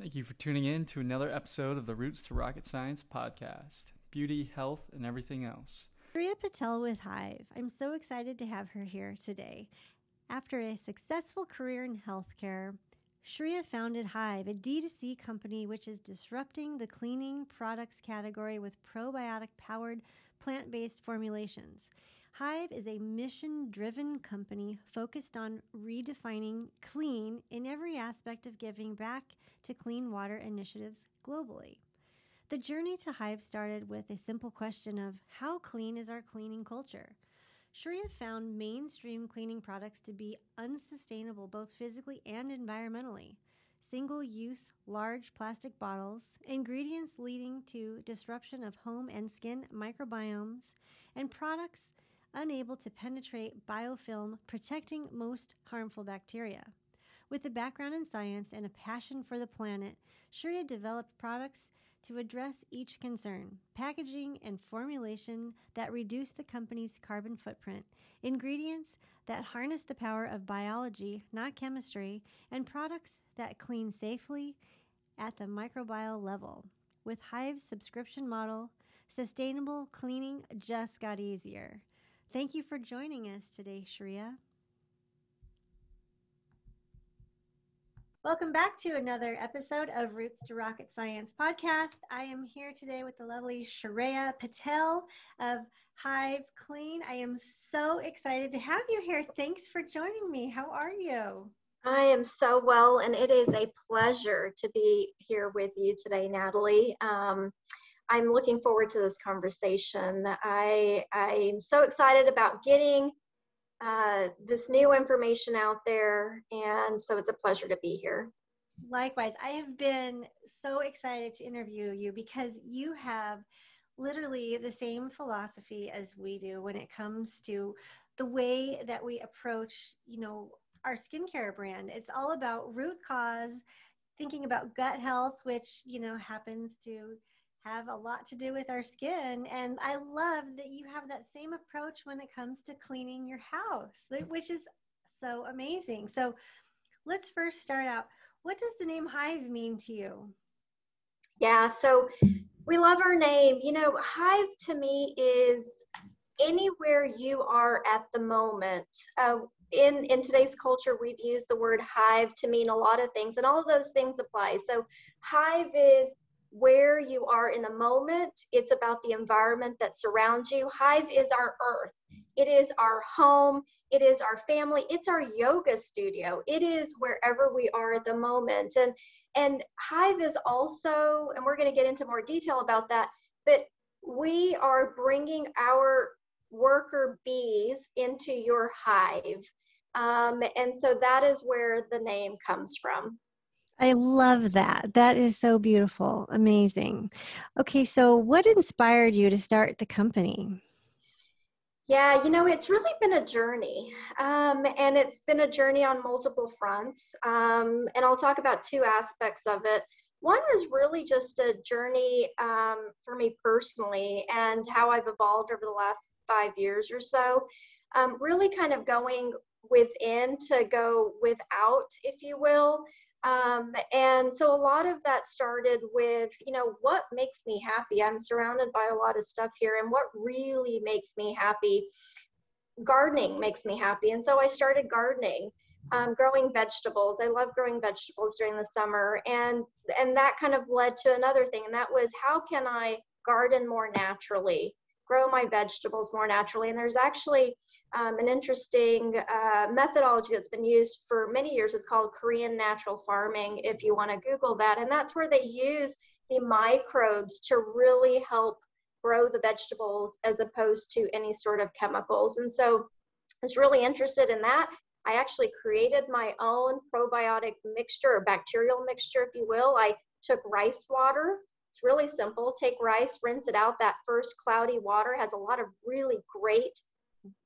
Thank you for tuning in to another episode of the Roots to Rocket Science podcast beauty, health, and everything else. Shreya Patel with Hive. I'm so excited to have her here today. After a successful career in healthcare, Shreya founded Hive, a D2C company which is disrupting the cleaning products category with probiotic powered plant based formulations. Hive is a mission driven company focused on redefining clean in every aspect of giving back to clean water initiatives globally. The journey to Hive started with a simple question of how clean is our cleaning culture? Shreya found mainstream cleaning products to be unsustainable both physically and environmentally. Single use, large plastic bottles, ingredients leading to disruption of home and skin microbiomes, and products unable to penetrate biofilm, protecting most harmful bacteria. With a background in science and a passion for the planet, Shreya developed products to address each concern packaging and formulation that reduce the company's carbon footprint, ingredients that harness the power of biology, not chemistry, and products that clean safely at the microbial level. With Hive's subscription model, sustainable cleaning just got easier. Thank you for joining us today, Shreya. Welcome back to another episode of Roots to Rocket Science podcast. I am here today with the lovely Shreya Patel of Hive Clean. I am so excited to have you here. Thanks for joining me. How are you? I am so well, and it is a pleasure to be here with you today, Natalie. Um, I'm looking forward to this conversation. I I'm so excited about getting uh, this new information out there. And so it's a pleasure to be here. Likewise, I have been so excited to interview you because you have literally the same philosophy as we do when it comes to the way that we approach, you know, our skincare brand. It's all about root cause, thinking about gut health, which, you know, happens to have a lot to do with our skin. And I love that you have that same approach when it comes to cleaning your house, which is so amazing. So let's first start out. What does the name Hive mean to you? Yeah, so we love our name. You know, Hive to me is anywhere you are at the moment. Uh, in in today's culture, we've used the word hive to mean a lot of things, and all of those things apply. So, hive is where you are in the moment. It's about the environment that surrounds you. Hive is our earth, it is our home, it is our family, it's our yoga studio, it is wherever we are at the moment. And and Hive is also, and we're going to get into more detail about that, but we are bringing our worker bees into your hive. Um, and so that is where the name comes from. I love that. That is so beautiful. Amazing. Okay, so what inspired you to start the company? Yeah, you know, it's really been a journey. Um, and it's been a journey on multiple fronts. Um, and I'll talk about two aspects of it. One was really just a journey um, for me personally and how I've evolved over the last five years or so. Um, really kind of going within to go without, if you will. Um, and so a lot of that started with, you know, what makes me happy? I'm surrounded by a lot of stuff here, and what really makes me happy? Gardening makes me happy. And so I started gardening. Um, growing vegetables. I love growing vegetables during the summer, and and that kind of led to another thing, and that was how can I garden more naturally? Grow my vegetables more naturally. And there's actually um, an interesting uh, methodology that's been used for many years. It's called Korean natural farming, if you want to Google that. And that's where they use the microbes to really help grow the vegetables as opposed to any sort of chemicals. And so I was really interested in that. I actually created my own probiotic mixture or bacterial mixture, if you will. I took rice water it's really simple. Take rice, rinse it out. That first cloudy water has a lot of really great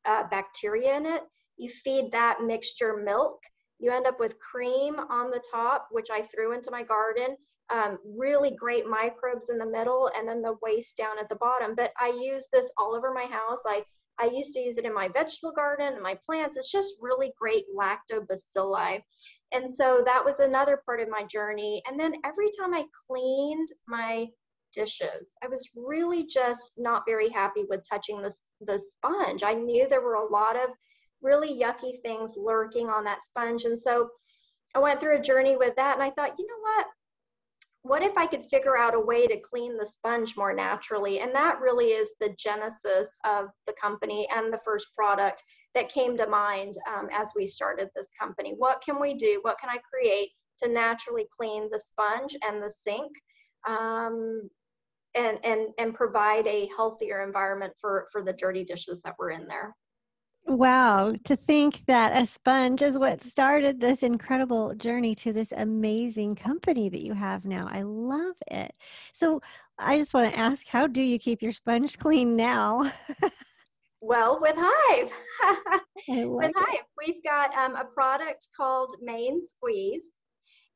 uh, bacteria in it. You feed that mixture milk. You end up with cream on the top, which I threw into my garden. Um, really great microbes in the middle, and then the waste down at the bottom. But I use this all over my house. I I used to use it in my vegetable garden and my plants. It's just really great lactobacilli. And so that was another part of my journey. And then every time I cleaned my dishes, I was really just not very happy with touching the, the sponge. I knew there were a lot of really yucky things lurking on that sponge. And so I went through a journey with that and I thought, you know what? What if I could figure out a way to clean the sponge more naturally? And that really is the genesis of the company and the first product that came to mind um, as we started this company. What can we do? What can I create to naturally clean the sponge and the sink? Um, and, and, and provide a healthier environment for, for the dirty dishes that were in there. Wow, to think that a sponge is what started this incredible journey to this amazing company that you have now. I love it. So, I just want to ask how do you keep your sponge clean now? well, with Hive. with it. Hive, we've got um, a product called Main Squeeze,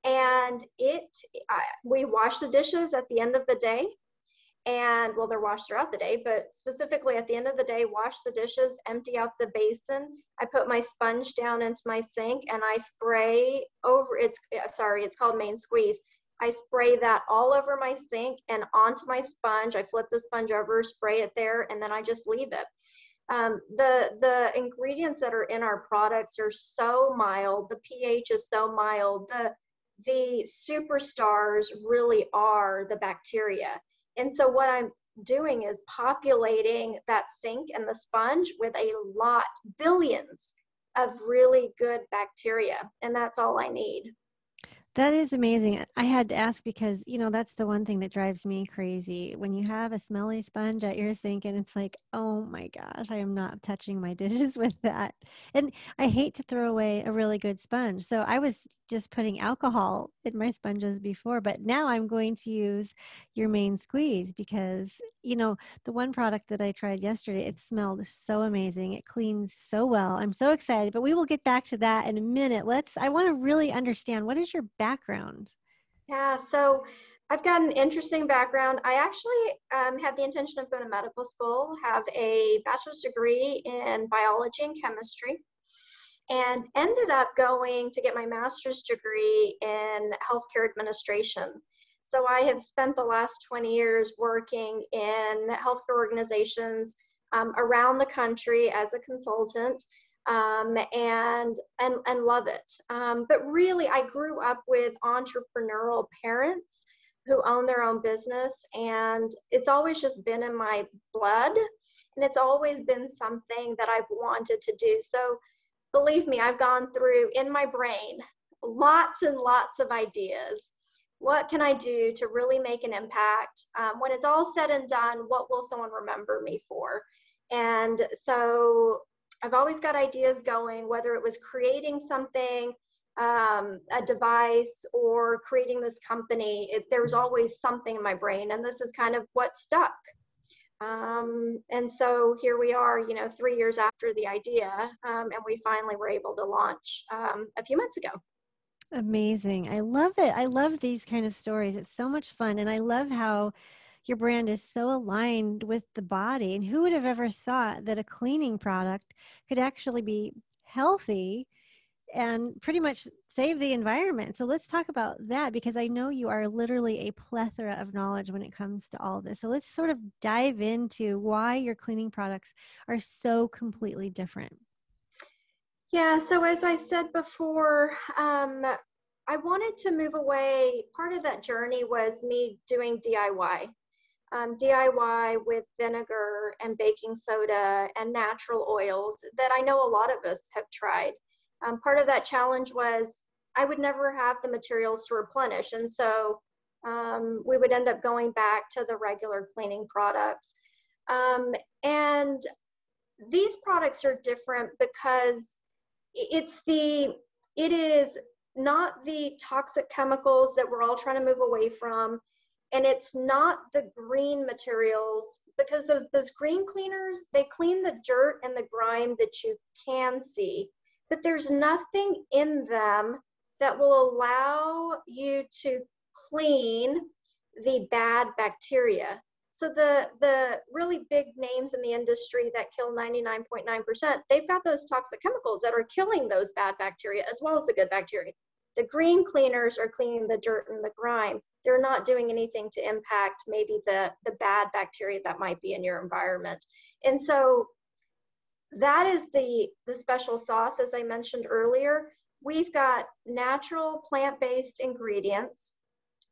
and it uh, we wash the dishes at the end of the day and well they're washed throughout the day but specifically at the end of the day wash the dishes empty out the basin. I put my sponge down into my sink and i spray over it's uh, sorry it's called main squeeze. I spray that all over my sink and onto my sponge. I flip the sponge over spray it there and then i just leave it. Um, the the ingredients that are in our products are so mild the ph is so mild the the superstars really are the bacteria and so what I'm doing is populating that sink and the sponge with a lot, billions of really good bacteria. And that's all I need. That is amazing. I had to ask because, you know, that's the one thing that drives me crazy. When you have a smelly sponge at your sink and it's like, oh my gosh, I am not touching my dishes with that. And I hate to throw away a really good sponge. So I was just putting alcohol in my sponges before, but now I'm going to use your main squeeze because, you know, the one product that I tried yesterday, it smelled so amazing. It cleans so well. I'm so excited, but we will get back to that in a minute. Let's, I want to really understand what is your background? Yeah, so I've got an interesting background. I actually um, had the intention of going to medical school, have a bachelor's degree in biology and chemistry and ended up going to get my master's degree in healthcare administration. So I have spent the last 20 years working in healthcare organizations um, around the country as a consultant um, and, and, and love it. Um, but really, I grew up with entrepreneurial parents who own their own business, and it's always just been in my blood, and it's always been something that I've wanted to do. So believe me, I've gone through in my brain lots and lots of ideas. What can I do to really make an impact? Um, when it's all said and done, what will someone remember me for? And so I've always got ideas going, whether it was creating something, um, a device, or creating this company. It, there was always something in my brain, and this is kind of what stuck. Um, and so here we are, you know, three years after the idea, um, and we finally were able to launch um, a few months ago. Amazing. I love it. I love these kind of stories. It's so much fun. And I love how your brand is so aligned with the body. And who would have ever thought that a cleaning product could actually be healthy and pretty much save the environment. So let's talk about that because I know you are literally a plethora of knowledge when it comes to all this. So let's sort of dive into why your cleaning products are so completely different. Yeah, so as I said before, um, I wanted to move away. Part of that journey was me doing DIY. Um, DIY with vinegar and baking soda and natural oils that I know a lot of us have tried um, part of that challenge was I would never have the materials to replenish. And so um, we would end up going back to the regular cleaning products. Um, and these products are different because it's the, it is not the toxic chemicals that we're all trying to move away from. And it's not the green materials because those, those green cleaners, they clean the dirt and the grime that you can see but there's nothing in them that will allow you to clean the bad bacteria. So the the really big names in the industry that kill 99.9%, they've got those toxic chemicals that are killing those bad bacteria as well as the good bacteria. The green cleaners are cleaning the dirt and the grime. They're not doing anything to impact maybe the the bad bacteria that might be in your environment. And so that is the the special sauce as I mentioned earlier. We've got natural plant-based ingredients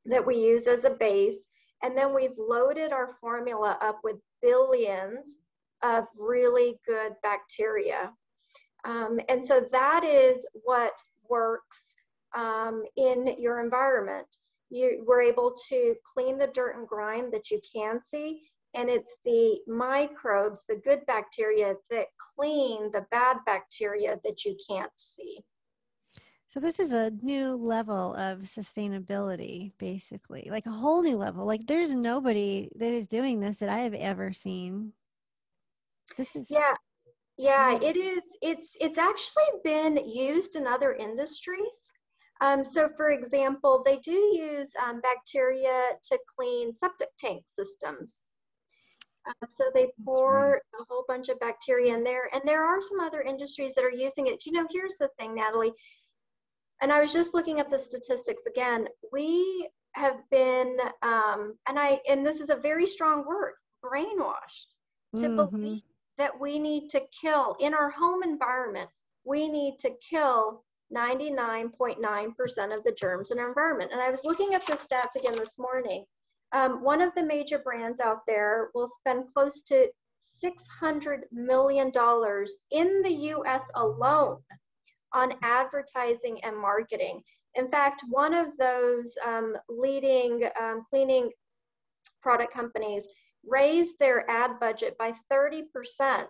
that we use as a base and then we've loaded our formula up with billions of really good bacteria. Um, and so that is what works um, in your environment. You were able to clean the dirt and grime that you can see, and it's the microbes, the good bacteria, that clean the bad bacteria that you can't see. So this is a new level of sustainability, basically, like a whole new level. Like there's nobody that is doing this that I have ever seen. This is yeah, yeah. It is. It's it's actually been used in other industries. Um, so, for example, they do use um, bacteria to clean septic tank systems. Um, so they pour right. a whole bunch of bacteria in there, and there are some other industries that are using it. You know, here's the thing, Natalie and I was just looking up the statistics again. We have been, um, and I, and this is a very strong word, brainwashed to mm-hmm. believe that we need to kill in our home environment. We need to kill 99.9% of the germs in our environment. And I was looking up the stats again this morning. Um, one of the major brands out there will spend close to $600 million in the US alone on advertising and marketing. In fact, one of those um, leading um, cleaning product companies raised their ad budget by 30%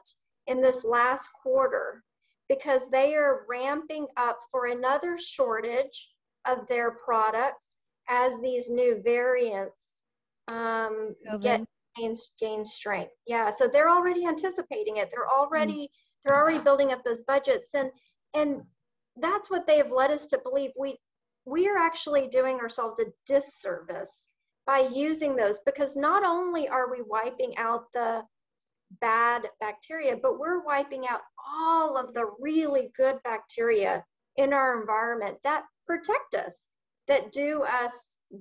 in this last quarter because they are ramping up for another shortage of their products as these new variants um, get gain, gain strength. Yeah, so they're already anticipating it. They're already they're already building up those budgets and and that's what they have led us to believe we we are actually doing ourselves a disservice by using those because not only are we wiping out the bad bacteria but we're wiping out all of the really good bacteria in our environment that protect us that do us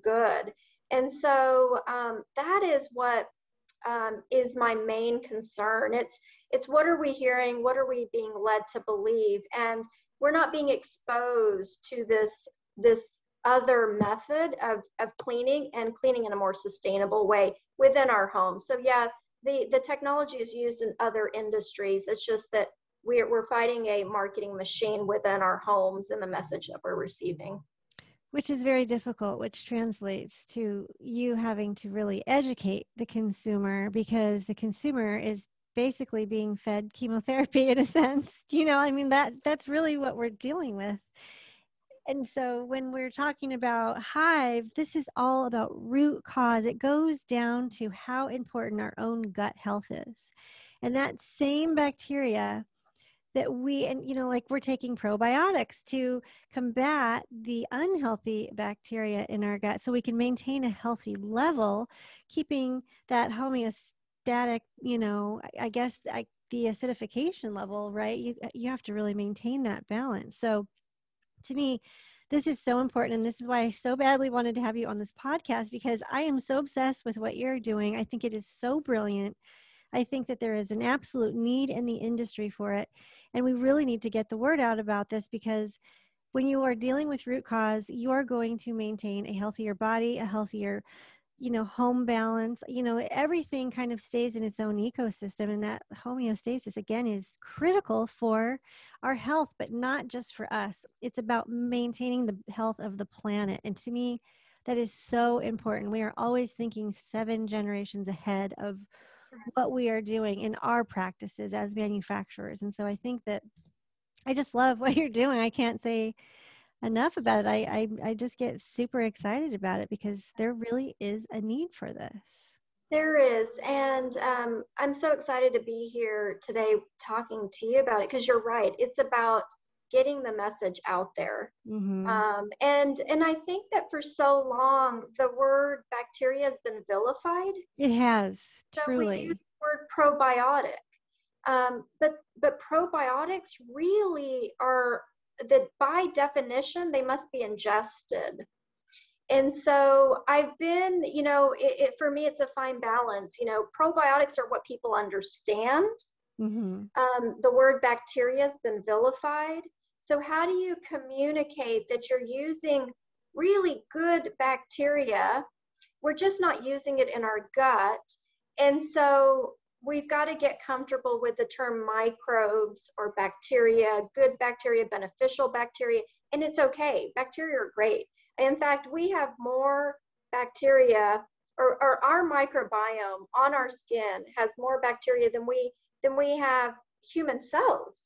good and so um, that is what um, is my main concern it's it's what are we hearing what are we being led to believe and we're not being exposed to this this other method of, of cleaning and cleaning in a more sustainable way within our home. So yeah, the, the technology is used in other industries. It's just that we're, we're fighting a marketing machine within our homes and the message that we're receiving. Which is very difficult, which translates to you having to really educate the consumer because the consumer is basically being fed chemotherapy in a sense. You know, I mean that that's really what we're dealing with. And so when we're talking about hive, this is all about root cause. It goes down to how important our own gut health is. And that same bacteria that we and you know like we're taking probiotics to combat the unhealthy bacteria in our gut so we can maintain a healthy level keeping that homeostatic you know, I guess I, the acidification level, right? You uh, you have to really maintain that balance. So to me, this is so important and this is why I so badly wanted to have you on this podcast because I am so obsessed with what you're doing. I think it is so brilliant. I think that there is an absolute need in the industry for it and we really need to get the word out about this because when you are dealing with root cause, you are going to maintain a healthier body, a healthier you know home balance. You know everything kind of stays in its own ecosystem and that homeostasis again is critical for our health but not just for us. It's about maintaining the health of the planet and to me that is so important. We are always thinking seven generations ahead of what we are doing in our practices as manufacturers and so i think that i just love what you're doing i can't say enough about it. I, I, I just get super excited about it because there really is a need for this. There is. And um, I'm so excited to be here today talking to you about it because you're right. It's about getting the message out there. Mm-hmm. Um, and and I think that for so long the word bacteria has been vilified. it has So truly. we use the word probiotic. Um, but but probiotics really are that by definition they must be ingested. And so I've been, you know, it, it, for me it's a fine balance. You know, probiotics are what people understand. mm-hmm. Um, the word bacteria has been vilified. So how do you communicate that you're using really good bacteria? We're just not using it in our gut. And so we've got to get comfortable with the term microbes or bacteria, good bacteria, beneficial bacteria, and it's okay. Bacteria are great. In fact, we have more bacteria or, or our microbiome on our skin has more bacteria than we than we have human cells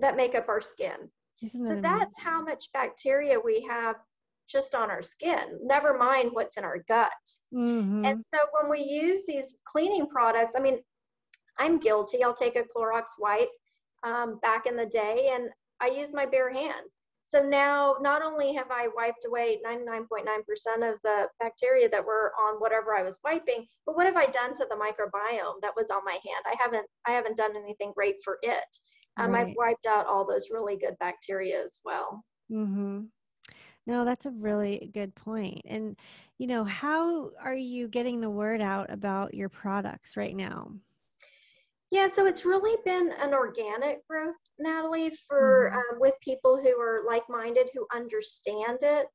that make up our skin. Isn't So that that's how much bacteria we have just on our skin, never mind what's in our gut. mm-hmm. And so when we use these cleaning products, I mean, I'm guilty. I'll take a Clorox wipe um, back in the day and I use my bare hand. So now not only have I wiped away 99.9% of the bacteria that were on whatever I was wiping, but what have I done to the microbiome that was on my hand? I haven't I haven't done anything great for it. Um, I've wiped out all those really good bacteria as well. Mm-hmm. No, that's a really good point. And, you know, how are you getting the word out about your products right now? Yeah, so it's really been an organic growth, Natalie, for um, with people who are like-minded who understand it.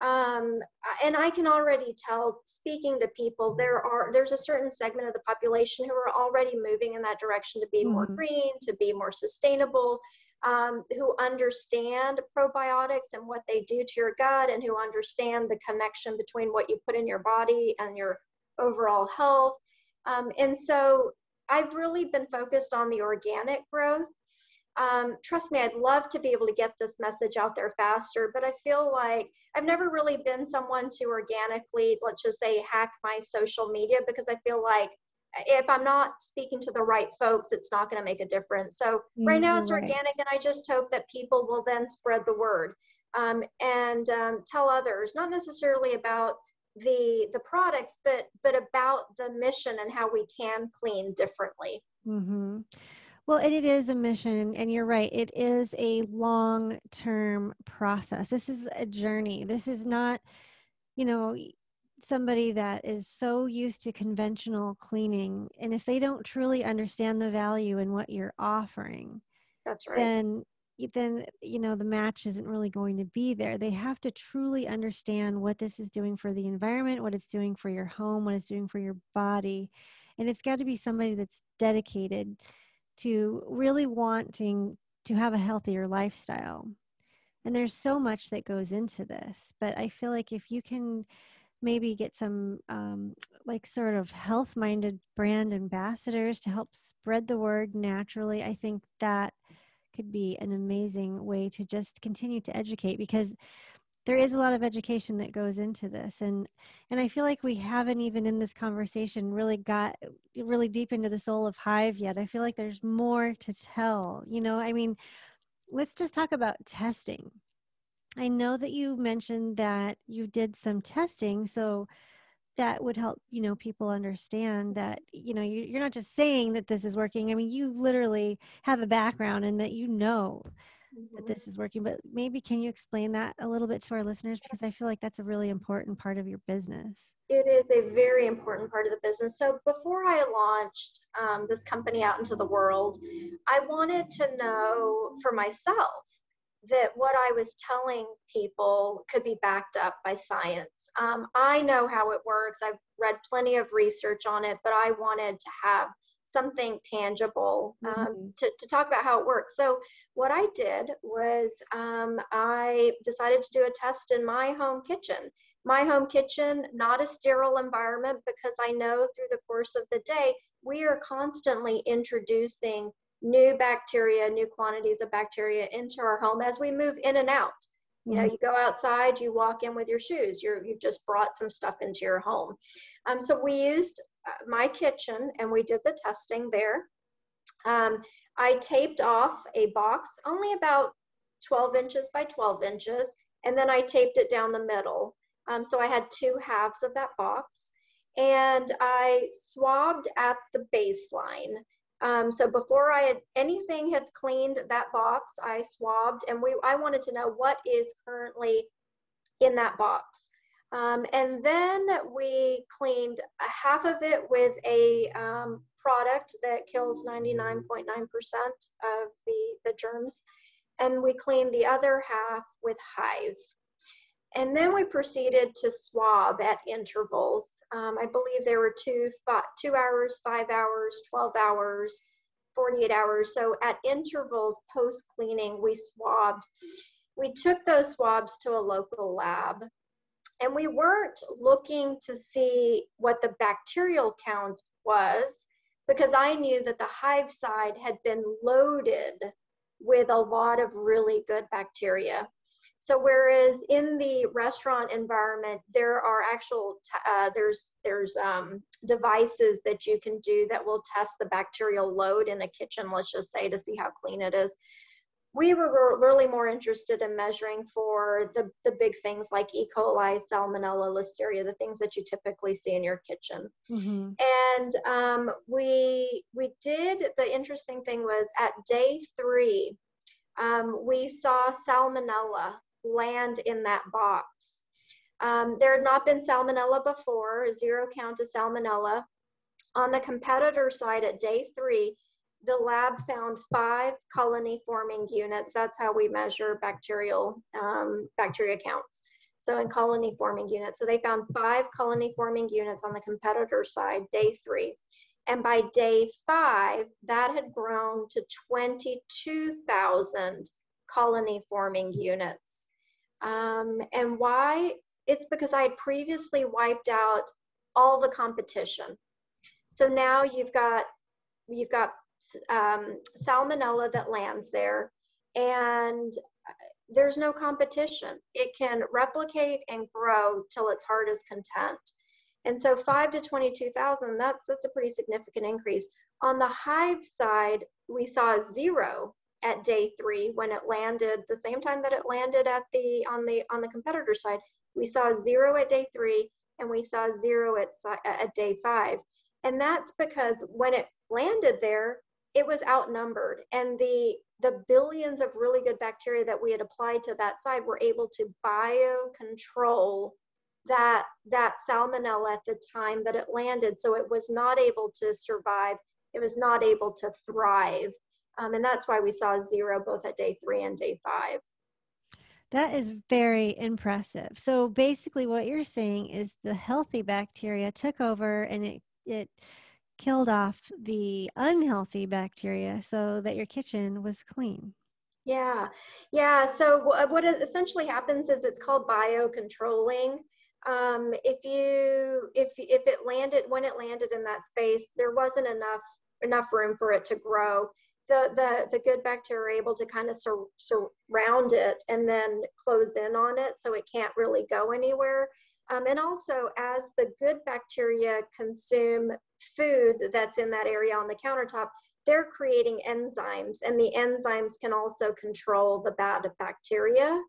Um, and I can already tell, speaking to people, there are there's a certain segment of the population who are already moving in that direction to be more Mhm. green, to be more sustainable, um, who understand probiotics and what they do to your gut, and who understand the connection between what you put in your body and your overall health. Um, and so I've really been focused on the organic growth. Um, trust me, I'd love to be able to get this message out there faster, but I feel like I've never really been someone to organically, let's just say, hack my social media because I feel like if I'm not speaking to the right folks, it's not going to make a difference. So right now you're it's organic, and I just hope that people will then spread the word um, and um, tell others, not necessarily about the the products, but but about the mission and how we can clean differently. Mm-hmm. Well, and it is a mission, and you're right. It is a long term process. This is a journey. This is not, you know, somebody that is so used to conventional cleaning. And if they don't truly understand the value in what you're offering, That's right. then then you know the match isn't really going to be there they have to truly understand what this is doing for the environment what it's doing for your home what it's doing for your body and it's got to be somebody that's dedicated to really wanting to have a healthier lifestyle. And there's so much that goes into this but i feel like if you can maybe get some um, like sort of health minded brand ambassadors to help spread the word naturally i think that could be an amazing way to just continue to educate because there is a lot of education that goes into this and and i feel like we haven't even in this conversation really got really deep into the soul of hive yet. I feel like there's more to tell you know? I mean let's just talk about testing. I know that you mentioned that you did some testing so that would help you know people understand that you know you, you're not just saying that this is working. I mean you literally have a background and that you know that Mhm. this is working but maybe can you explain that a little bit to our listeners because i feel like that's a really important part of your business It is a very important part of the business. So before I launched um, this company out into the world, I wanted to know for myself that what I was telling people could be backed up by science. Um, I know how it works. I've read plenty of research on it, but I wanted to have something tangible um, Mhm. to, to talk about how it works. So what I did was um, I decided to do a test in my home kitchen my home kitchen, not a sterile environment, because I know through the course of the day, we are constantly introducing new bacteria, new quantities of bacteria into our home as we move in and out. You know, Mhm. you go outside, you walk in with your shoes, you're, you've just brought some stuff into your home. Um, so we used my kitchen and we did the testing there. Um, I taped off a box, only about 12 inches by 12 inches, and then I taped it down the middle. Um, so I had two halves of that box. And I swabbed at the baseline. Um, so before I had anything had cleaned that box, I swabbed, and we I wanted to know what is currently in that box. Um, and then we cleaned half of it with a um, product that kills 99.9% of the, the germs. And we cleaned the other half with Hive. And then we proceeded to swab at intervals. Um, I believe there were two, five, two hours, five hours, 12 hours, 48 hours. So at intervals post cleaning, we swabbed. We took those swabs to a local lab and we weren't looking to see what the bacterial count was because I knew that the hive side had been loaded with a lot of really good bacteria. So whereas in the restaurant environment, there are actual uh, there's there's um, devices that you can do that will test the bacterial load in a kitchen. Let's just say to see how clean it is we were really more interested in measuring for the, the big things like E. coli, salmonella, listeria, the things that you typically see in your kitchen. Mm-hmm. And um, we we did the interesting thing was at day three, um, we saw salmonella land in that box. Um, there had not been salmonella before, zero count of salmonella. On the competitor side at day three, the lab found five colony forming units. That's how we measure bacterial um, bacteria counts. So in colony forming units. So they found five colony forming units on the competitor side, day three. And by day five, that had grown to 22,000 colony forming units. Um, and why? It's because I had previously wiped out all the competition. So now you've got you've got um, salmonella that lands there, and uh, there's no competition. It can replicate and grow till its heart is content. And so five to 22,000, that's, that's a pretty significant increase. On the hive side, we saw zero at day three when it landed the same time that it landed at the on the on the competitor side we saw zero at day three and we saw zero at at day five and that's because when it landed there it was outnumbered. And the the billions of really good bacteria that we had applied to that side were able to biocontrol that that salmonella at the time that it landed. So it was not able to survive. It was not able to thrive. Um, and that's why we saw zero both at day three and day five. That is very impressive. So basically what you're saying is the healthy bacteria took over and it it killed off the unhealthy bacteria so that your kitchen was clean. Yeah, yeah. So what essentially happens is it's called biocontrolling. Um, if you if if it landed when it landed in that space, there wasn't enough enough room for it to grow. The the the good bacteria are able to kind of sur- surround it and then close in on it, so it can't really go anywhere. Um, and also, as the good bacteria consume food that's in that area on the countertop, they're creating enzymes, and the enzymes can also control the bad bacteria.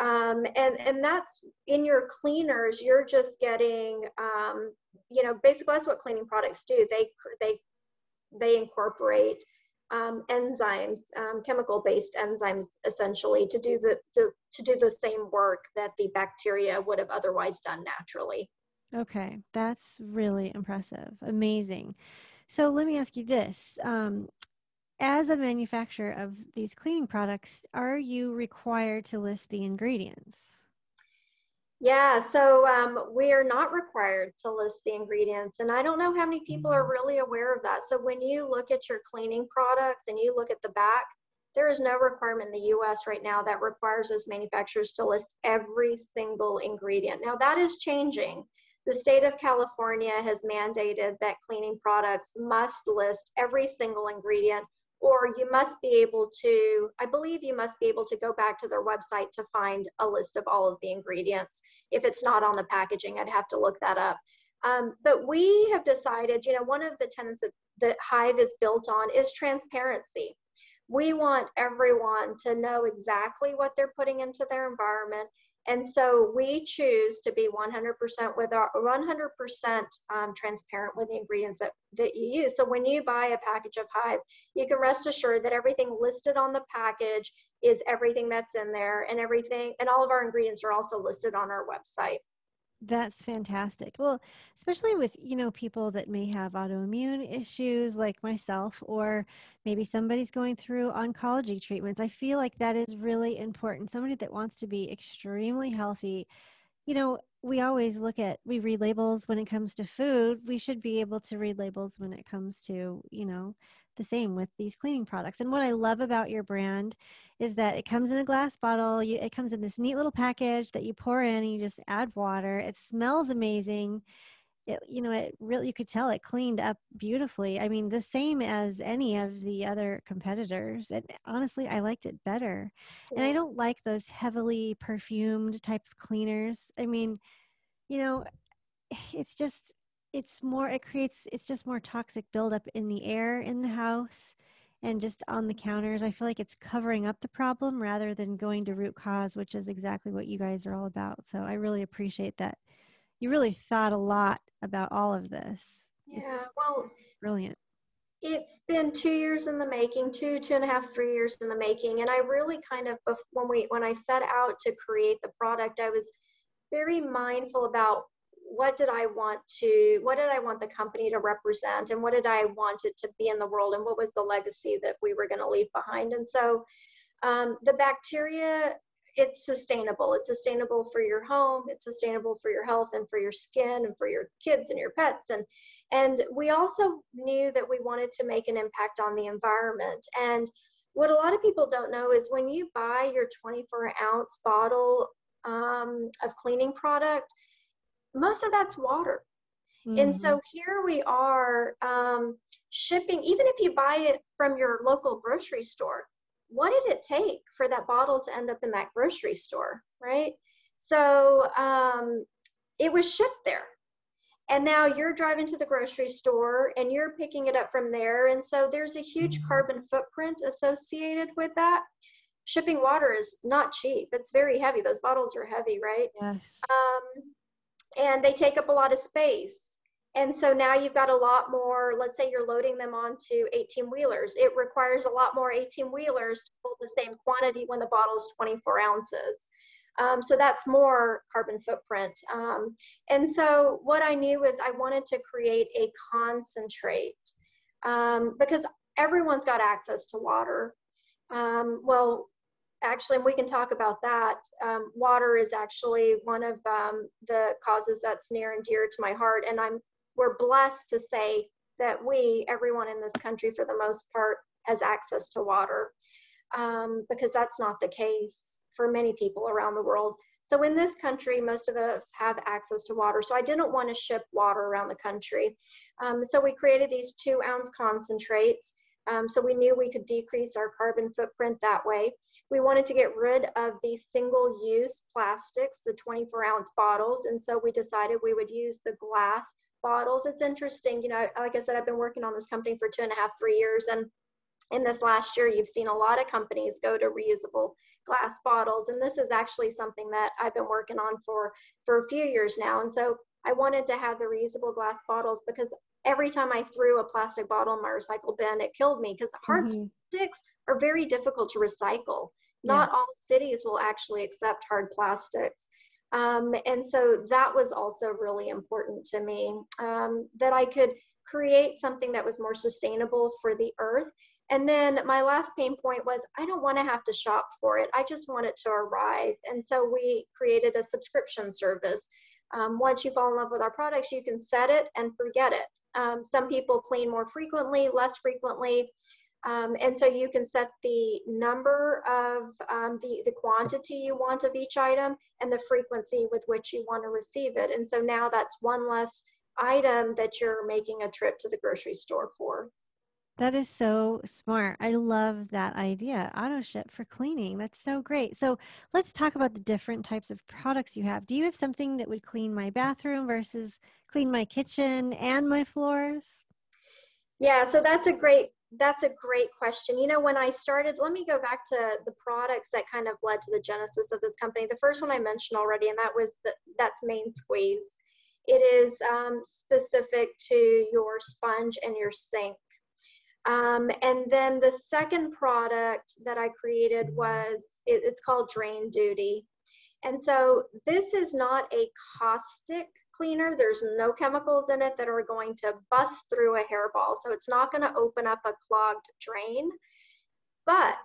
Um, and and that's in your cleaners. You're just getting, um, you know, basically that's what cleaning products do. They they they incorporate um, enzymes, um, chemical-based enzymes, essentially, to do the to, to do the same work that the bacteria would have otherwise done naturally. Okay, that's really impressive, amazing. So let me ask you this: um, as a manufacturer of these cleaning products, are you required to list the ingredients? Yeah, so um, we are not required to list the ingredients, and I don't know how many people are mm-hmm. really aware of that. So when you look at your cleaning products and you look at the back, there is no requirement in the US right now that requires us manufacturers to list every single ingredient. Now that is changing. The state of California has mandated that cleaning products must list every single ingredient or you must be able to, I believe you must be able to go back to their website to find a list of all of the ingredients. If it's not on the packaging, I'd have to look that up. Um, but we have decided, you know, one of the tenets that Hive is built on is transparency. we want everyone to know exactly what they're putting into their environment and so we choose to be 100% with our 100% um, transparent with the ingredients that, that you use. So when you buy a package of Hive, you can rest assured that everything listed on the package is everything that's in there and everything, and all of our ingredients are also listed on our website. That's fantastic. Well, especially with, you know, people that may have autoimmune issues like myself, or maybe somebody's going through oncology treatments. I feel like that is really important. Somebody that wants to be extremely healthy, you know, we always look at, we read labels when it comes to food. We should be able to read labels when it comes to, you know, the same with these cleaning products. And what I love about your brand is that it comes in a glass bottle. You, it comes in this neat little package that you pour in and you just add water. It smells amazing. It, you know, it really, you could tell it cleaned up beautifully. I mean, the same as any of the other competitors. And honestly, I liked it better. And I don't like those heavily perfumed type of cleaners. I mean, you know, it's just, it's more it creates it's just more toxic buildup in the air in the house and just on the counters. I feel like it's covering up the problem rather than going to root cause which is exactly what you guys are all about. So i really appreciate that. You really thought a lot about all of this. Yeah it's, well it's brilliant. it's been two years in the making two two and a half three years in the making. And i really kind of when we when i set out to create the product i was very mindful about what did I want to, what did I want the company to represent, and what did I want it to be in the world, and what was the legacy that we were going to leave behind. And so, um, the bacteria, it's sustainable. It's sustainable for your home. It's sustainable for your health and for your skin and for your kids and your pets. And and we also knew that we wanted to make an impact on the environment. And what a lot of people don't know is when you buy your 24 ounce bottle um, of cleaning product, most of that's water. Mm-hmm. And so mm-hmm. here we are um, shipping, even if you buy it from your local grocery store, what did it take for that bottle to end up in that grocery store, right? So um, it was shipped there. And now you're driving to the grocery store and you're picking it up from there. And so there's a huge mm-hmm. carbon footprint associated with that. Shipping water is not cheap, it's very heavy. Those bottles are heavy, right? Yes. Um, and they take up a lot of space. And so now you've got a lot more, let's say you're loading them onto 18 wheelers. It requires a lot more 18 wheelers to hold the same quantity when the bottle is 24 ounces. Um, so that's more carbon footprint. Um, and so what I knew is I wanted to create a concentrate um, because everyone's got access to water. Um, well, actually, and we can talk about that. Um, water is actually one of um, the causes that's near and dear to my heart, and I'm we're blessed to say that we, everyone in this country, for the most part, has access to water, um, because that's not the case for many people around the world. So in this country, most of us have access to water. So I didn't want to ship water around the country. Um, so we created these two ounce concentrates um, so we knew we could decrease our carbon footprint that way. We wanted to get rid of the single use plastics, the 24 ounce bottles. And so we decided we would use the glass bottles. It's interesting, you know, like I said, I've been working on this company for two and a half, three years. And in this last year, you've seen a lot of companies go to reusable glass bottles. And this is actually something that I've been working on for, for a few years now. And so I wanted to have the reusable glass bottles because every time I threw a plastic bottle in my recycle bin, it killed me because hard mm-hmm. plastics are very difficult to recycle. Not yeah. all cities will actually accept hard plastics. Um, and so that was also really important to me um, that I could create something that was more sustainable for the earth. And then my last pain point was I don't want to have to shop for it. I just want it to arrive. And so we created a subscription service. Um, once you fall in love with our products, you can set it and forget it. Um, some people clean more frequently, less frequently. Um, and so you can set the number of um, the, the quantity you want of each item and the frequency with which you want to receive it. And so now that's one less item that you're making a trip to the grocery store for. That is so smart. I love that idea. Auto ship for cleaning. That's so great. So let's talk about the different types of products you have. Do you have something that would clean my bathroom versus clean my kitchen and my floors? Yeah, so that's a great that's a great question. You know, when I started, let me go back to the products that kind of led to the genesis of this company. The first one I mentioned already, and that was the, that's Main Squeeze. It is um, specific to your sponge and your sink. Um, and then the second product that I created was it, it's called Drain Duty. And so this is not a caustic cleaner. There's no chemicals in it that are going to bust through a hairball. So it's not going to open up a clogged drain. But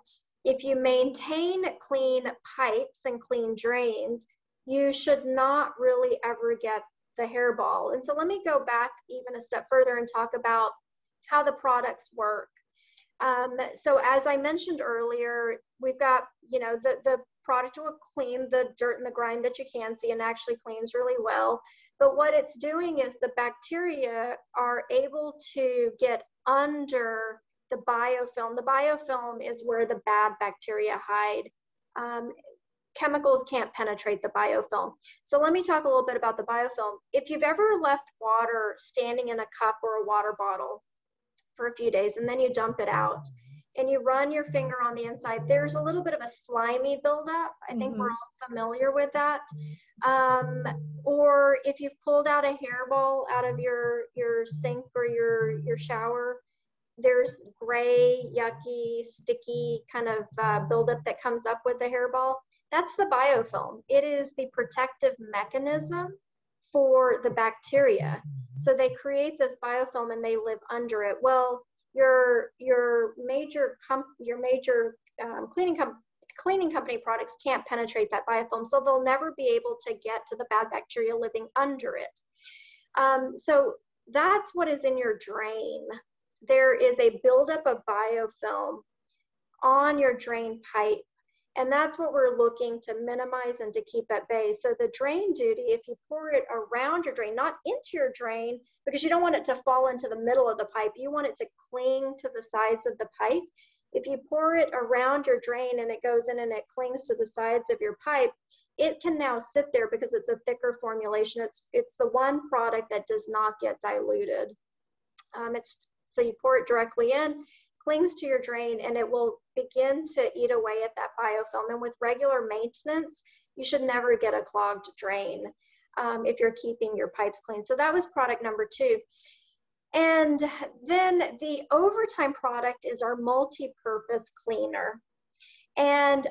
if you maintain clean pipes and clean drains, you should not really ever get the hairball. And so let me go back even a step further and talk about how the products work. Um, so as I mentioned earlier, we've got, you know, the, the product will clean the dirt and the grime that you can see and actually cleans really well. But what it's doing is the bacteria are able to get under the biofilm. The biofilm is where the bad bacteria hide. Um, chemicals can't penetrate the biofilm. So let me talk a little bit about the biofilm. If you've ever left water standing in a cup or a water bottle for a few days and then you dump it out and you run your finger on the inside, there's a little bit of a slimy buildup. I think mm-hmm. we're all familiar with that. Um, or if you've pulled out a hairball out of your your sink or your your shower, there's gray, yucky, sticky kind of uh, buildup that comes up with the hairball. That's the biofilm. It is the protective mechanism for the bacteria. So they create this biofilm and they live under it. Well, your your major comp- your major um, cleaning com- cleaning company products can't penetrate that biofilm, so they'll never be able to get to the bad bacteria living under it. Um, so that's what is in your drain. There is a buildup of biofilm on your drain pipe and that's what we're looking to minimize and to keep at bay. So the drain duty, if you pour it around your drain, not into your drain, because you don't want it to fall into the middle of the pipe. You want it to cling to the sides of the pipe. If you pour it around your drain and it goes in and it clings to the sides of your pipe, it can now sit there because it's a thicker formulation. It's, it's the one product that does not get diluted. Um, it's, so you pour it directly in, clings to your drain, and it will begin to eat away at that biofilm. And with regular maintenance, you should never get a clogged drain um, if you're keeping your pipes clean. So that was product number two. And then the overtime product is our multi-purpose cleaner. And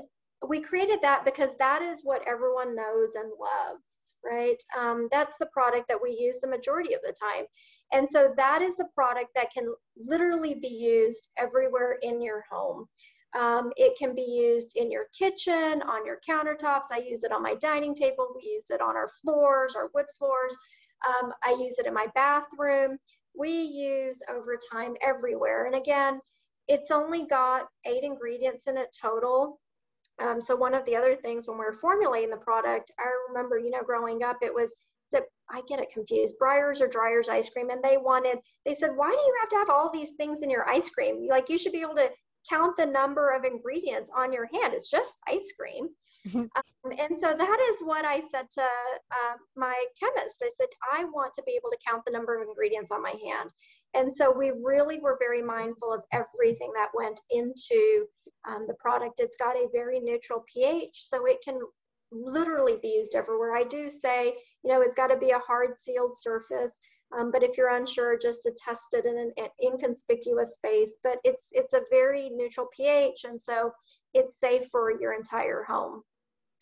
we created that because that is what everyone knows and loves, right? Um, that's the product that we use the majority of the time. And so that is the product that can literally be used everywhere in your home. Um, it can be used in your kitchen, on your countertops. I use it on my dining table. We use it on our floors, our wood floors. Um, I use it in my bathroom. We use overtime everywhere. And again, it's only got eight ingredients in it total. Um, so one of the other things when we are formulating the product, I remember, you know, growing up, it was I get it confused. Breyers or Dreyer's ice cream, and they wanted. They said, "Why do you have to have all these things in your ice cream? Like you should be able to count the number of ingredients on your hand. It's just ice cream. Um, and so that is what I said to uh, my chemist. I said, I want to be able to count the number of ingredients on my hand. And so we really were very mindful of everything that went into um, the product. It's got a very neutral pH, so it can literally be used everywhere. I do say, you know, it's got to be a hard sealed surface. Um, but if you're unsure, just to test it in an inconspicuous space. But it's it's a very neutral pH, and so it's safe for your entire home.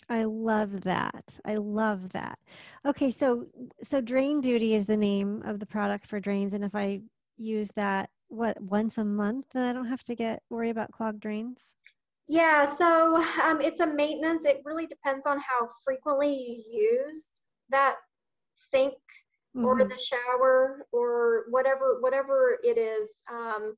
I love that. I love that. Okay, so so drain duty is the name of the product for drains, and if I use that what once a month, then I don't have to get worry about clogged drains. Yeah, so um, it's a maintenance. It really depends on how frequently you use that sink mm-hmm. or the shower or whatever whatever it is. Um,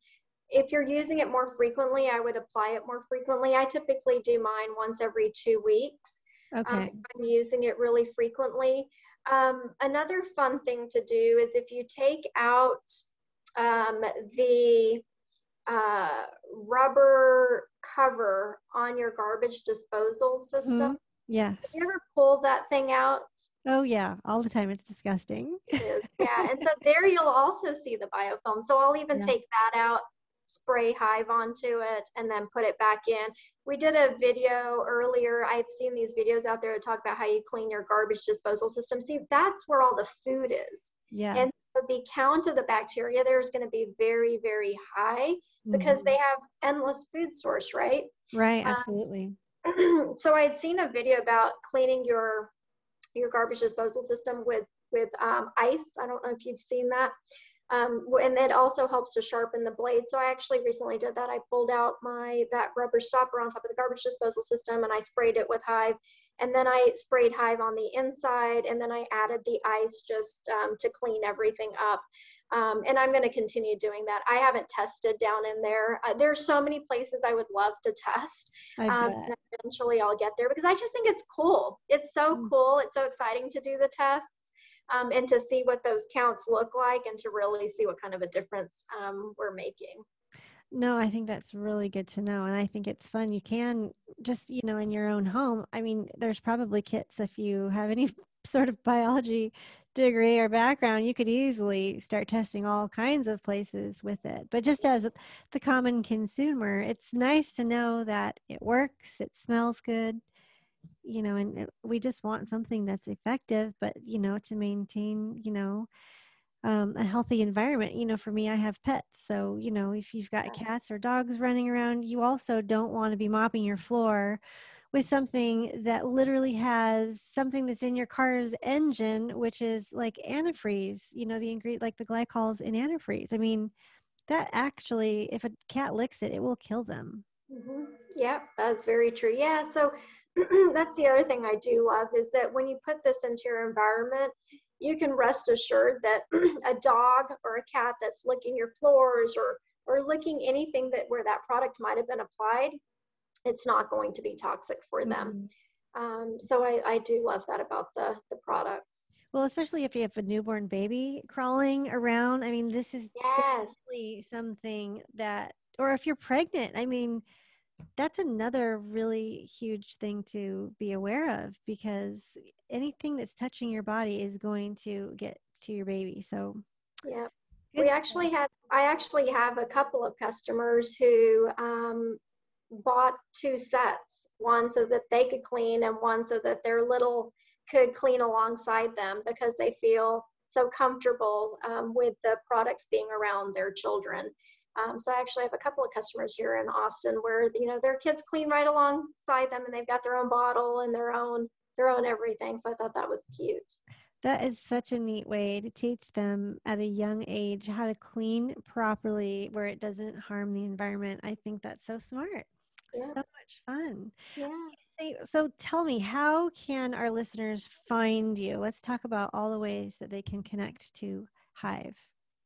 if you're using it more frequently, I would apply it more frequently. I typically do mine once every two weeks. Um, okay. Um, I'm using it really frequently. Um, another fun thing to do is if you take out um, the uh, rubber cover on your garbage disposal system. Yes. Have you ever pulled that thing out? Oh yeah, all the time. It's disgusting. It is. Yeah, and so there you'll also see the biofilm. So I'll even yeah. take that out spray Hyve onto it and then put it back in. We did a video earlier. I've seen these videos out there to talk about how you clean your garbage disposal system. See, that's where all the food is. Yeah. And so the count of the bacteria there is going to be very, very high because Mhm. they have endless food source, right? right, um, absolutely. so I had seen a video about cleaning your your garbage disposal system with with um, ice. I don't know if you've seen that. Um, and it also helps to sharpen the blade. So I actually recently did that. I pulled out my that rubber stopper on top of the garbage disposal system and I sprayed it with Hyve. And then I sprayed Hyve on the inside and then I added the ice just um, to clean everything up. Um, and I'm going to continue doing that. I haven't tested down in there. Uh, there's so many places I would love to test um, and eventually I'll get there because I just think it's cool. It's so Mm. cool. It's so exciting to do the tests um, and to see what those counts look like and to really see what kind of a difference um, we're making. No, I think that's really good to know. And I think it's fun. You can just, you know, in your own home. I mean, there's probably kits if you have any sort of biology degree or background, you could easily start testing all kinds of places with it. But just as the common consumer, it's nice to know that it works, it smells good, you know, and it- we just want something that's effective, but, you know, to maintain, you know, um, a healthy environment. You know, for me, I have pets. So, you know, if you've got cats or dogs running around, you also don't want to be mopping your floor with something that literally has something that's in your car's engine, which is like antifreeze, you know, the ingredient like the glycols in antifreeze. I mean, that actually, if a cat licks it, it will kill them. hmm Yeah, that's very true. Yeah, so that's the other thing I do love is that when you put this into your environment, you can rest assured that a dog or a cat that's licking your floors or or licking anything that where that product might have been applied, it's not going to be toxic for them. Mhm. Um, so I, I do love that about the the products. Well, especially if you have a newborn baby crawling around. I mean, this is Yes. definitely something that, or if you're pregnant, I mean, that's another really huge thing to be aware of because anything that's touching your body is going to get to your baby. So, yeah. good We stuff. actually have I actually have a couple of customers who um, bought two sets, one so that they could clean and one so that their little could clean alongside them because they feel so comfortable um, with the products being around their children. Um, so I actually have a couple of customers here in Austin where you know their kids clean right alongside them and they've got their own bottle and their own their own everything. So I thought that was cute. That is such a neat way to teach them at a young age how to clean properly where it doesn't harm the environment. I think that's so smart. Yeah. So much fun. Yeah. So tell me, how can our listeners find you? Let's talk about all the ways that they can connect to Hyve.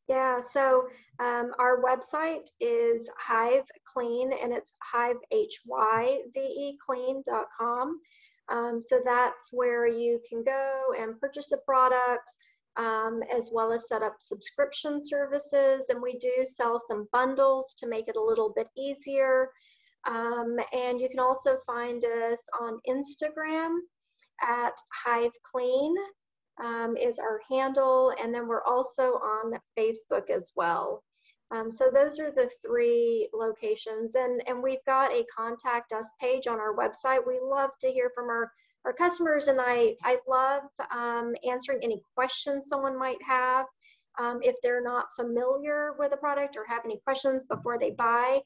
Yeah, so um, our website is Hyve Clean and it's Hyve H Y V E clean.com. Um, so that's where you can go and purchase the products um, as well as set up subscription services. And we do sell some bundles to make it a little bit easier. Um, and you can also find us on Instagram at Hyve Clean um, is our handle, and then we're also on Facebook as well. Um, so those are the three locations, and and we've got a contact us page on our website. We love to hear from our our customers, and I I love um, answering any questions someone might have. Um, if they're not familiar with a product or have any questions before they buy,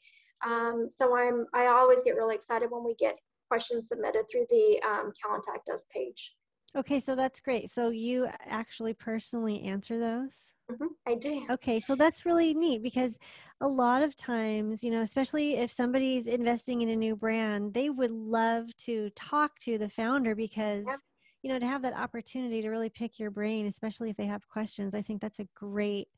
um, so I'm I always get really excited when we get questions submitted through the um, contact us page. Okay, so that's great. So you actually personally answer those? Mhm, I do. Okay, so that's really neat because a lot of times, you know, especially if somebody's investing in a new brand, they would love to talk to the founder because, Yep. you know, to have that opportunity to really pick your brain, especially if they have questions, I think that's a great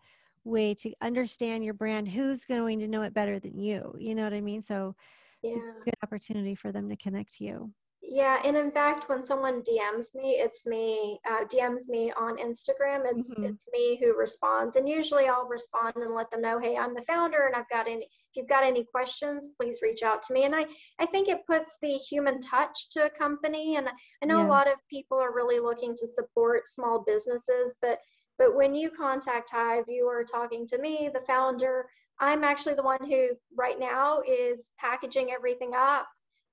way to understand your brand. Who's going to know it better than you? You know what I mean? So it's a good opportunity for them to connect to you. Yeah, and in fact, when someone DMs me, it's me uh, DMs me on Instagram. It's Mhm. it's me who responds, and usually I'll respond and let them know, hey, I'm the founder, and I've got any. If you've got any questions, please reach out to me. And I I think it puts the human touch to a company, and I know Yeah. a lot of people are really looking to support small businesses, but but when you contact Hyve, you are talking to me, the founder, I'm actually the one who right now is packaging everything up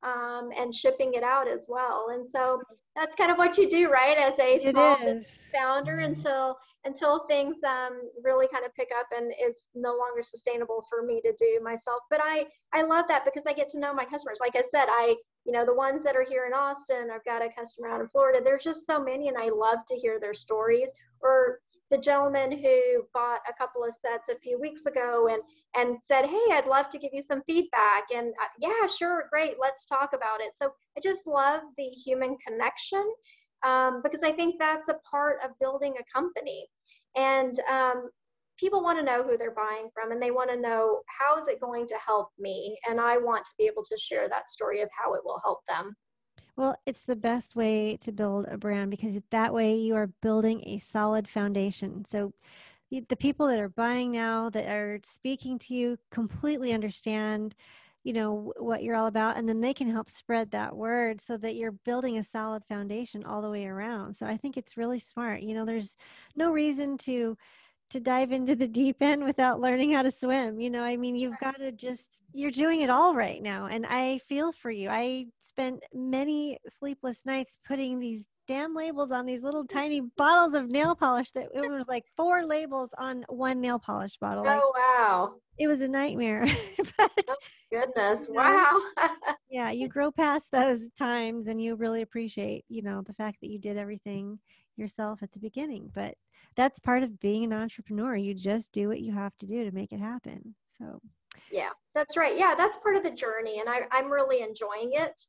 um, and shipping it out as well. And so that's kind of what you do, right? As a small founder until until things um, really kind of pick up and it's no longer sustainable for me to do myself. But I I love that because I get to know my customers. Like I said, I you know the ones that are here in Austin. I've got a customer out in Florida. There's just so many, and I love to hear their stories. Or the gentleman who bought a couple of sets a few weeks ago and and said hey i'd love to give you some feedback. And uh, yeah sure great let's talk about it. So i just love the human connection um, because i think that's a part of building a company. And um, people want to know who they're buying from and they want to know how is it going to help me? And i want to be able to share that story of how it will help them Well, it's the best way to build a brand because that way you are building a solid foundation. So the people that are buying now that are speaking to you completely understand you know what you're all about and then they can help spread that word so that you're building a solid foundation all the way around so i think it's really smart you know there's no reason to to dive into the deep end without learning how to swim. You know, I mean, you've got to just, you're doing it all right now. And I feel for you. I spent many sleepless nights putting these damn labels on these little tiny bottles of nail polish that it was like four labels on one nail polish bottle. Like, oh wow it was a nightmare. but oh, goodness You know? wow yeah, you grow past those times and you really appreciate, you know, the fact that you did everything yourself at the beginning. But that's part of being an entrepreneur. You just do what you have to do to make it happen. So, yeah that's right yeah that's part of the journey and I, i'm really enjoying it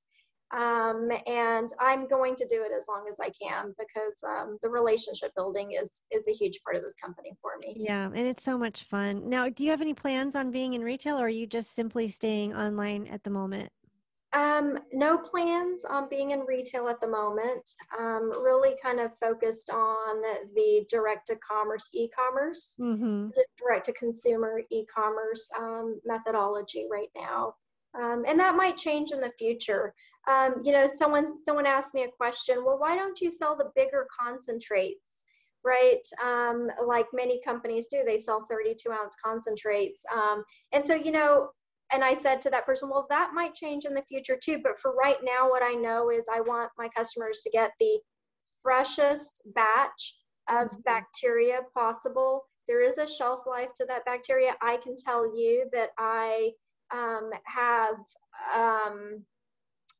um, and i'm going to do it as long as i can because um, the relationship building is is a huge part of this company for me yeah, and it's so much fun. Now, do you have any plans on being in retail or are you just simply staying online at the moment? Um, no plans on being in retail at the moment. Um, really kind of focused on the direct to commerce e-commerce Mm-hmm. the direct to consumer e-commerce um, methodology right now. Um, and that might change in the future. Um, you know someone someone asked me a question well why don't you sell the bigger concentrates? Right? Um, like many companies do they sell 32 ounce concentrates. Um, and so you know and i said to that person well that might change in the future too but for right now what i know is i want my customers to get the freshest batch of Mhm. bacteria possible there is a shelf life to that bacteria. I can tell you that I um, have um,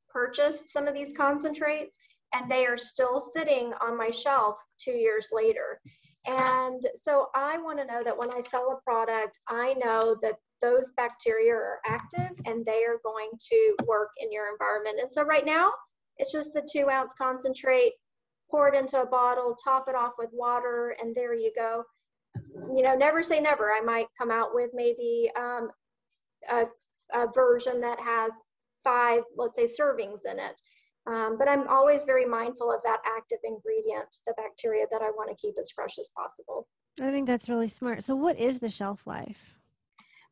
purchased some of these concentrates and they are still sitting on my shelf two years later. And so I want to know that when I sell a product, I know that those bacteria are active and they are going to work in your environment. And so right now, it's just the two ounce concentrate, pour it into a bottle, top it off with water, and there you go you know, never say never. I might come out with maybe um, a, a version that has five, let's say, servings in it. Um, but I'm always very mindful of that active ingredient, the bacteria that I want to keep as fresh as possible. I think that's really smart. So, what is the shelf life?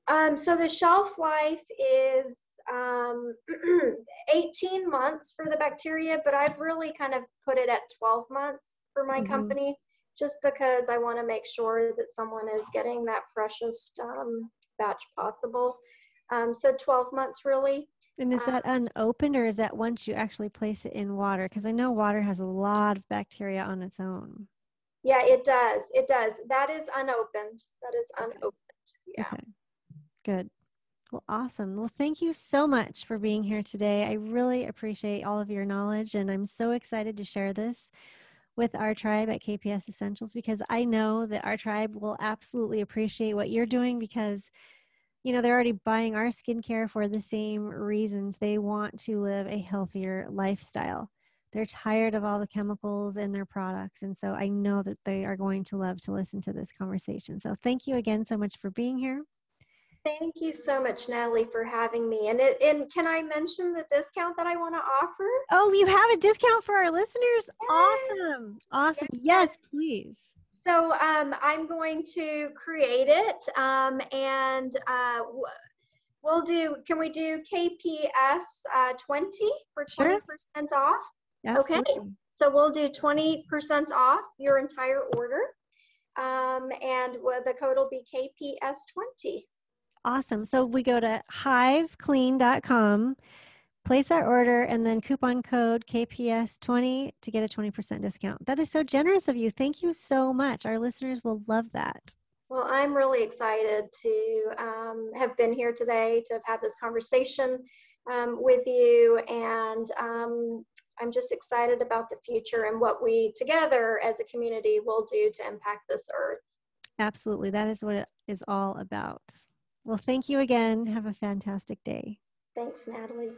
Um, so the shelf life is um, 18 months for the bacteria, but I've really kind of put it at 12 months for my Mhm. company just because I want to make sure that someone is getting that freshest um, batch possible. Um, so 12 months really. And is that unopened or is that once you actually place it in water? Because I know water has a lot of bacteria on its own. Yeah, it does. It does. That is unopened. That is Okay. unopened. Yeah. Okay. Good. Well, awesome. Well, thank you so much for being here today. I really appreciate all of your knowledge, and I'm so excited to share this with our tribe at KPS Essentials because I know that our tribe will absolutely appreciate what you're doing because, you know, they're already buying our skincare for the same reasons. They want to live a healthier lifestyle. They're tired of all the chemicals in their products. And so I know that they are going to love to listen to this conversation. So thank you again so much for being here. Thank you so much, Natalie, for having me. And it, and can I mention the discount that I want to offer? Oh, you have a discount for our listeners? Yes. Awesome. Awesome. Yes, please. So um, I'm going to create it, um, and uh, we'll do. Can we do KPS uh, 20 for Sure. 20% off? Okay. So we'll do 20% off your entire order, um, and the code will be KPS 20. Awesome. So we go to hyveclean.com, place our order, and then coupon code KPS20 to get a 20% discount. That is so generous of you. Thank you so much. Our listeners will love that. Well, I'm really excited to um, have been here today, to have had this conversation um, with you. And um, I'm just excited about the future and what we together as a community will do to impact this earth. Absolutely. That is what it is all about. Well, thank you again. Have a fantastic day. Thanks, Natalie.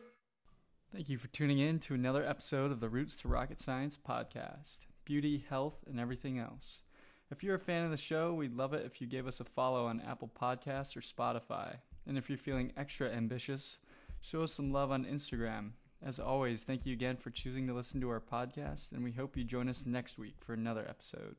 Thank you for tuning in to another episode of the Roots to Rocket Science podcast beauty, health, and everything else. If you're a fan of the show, we'd love it if you gave us a follow on Apple Podcasts or Spotify. And if you're feeling extra ambitious, show us some love on Instagram. As always, thank you again for choosing to listen to our podcast, and we hope you join us next week for another episode.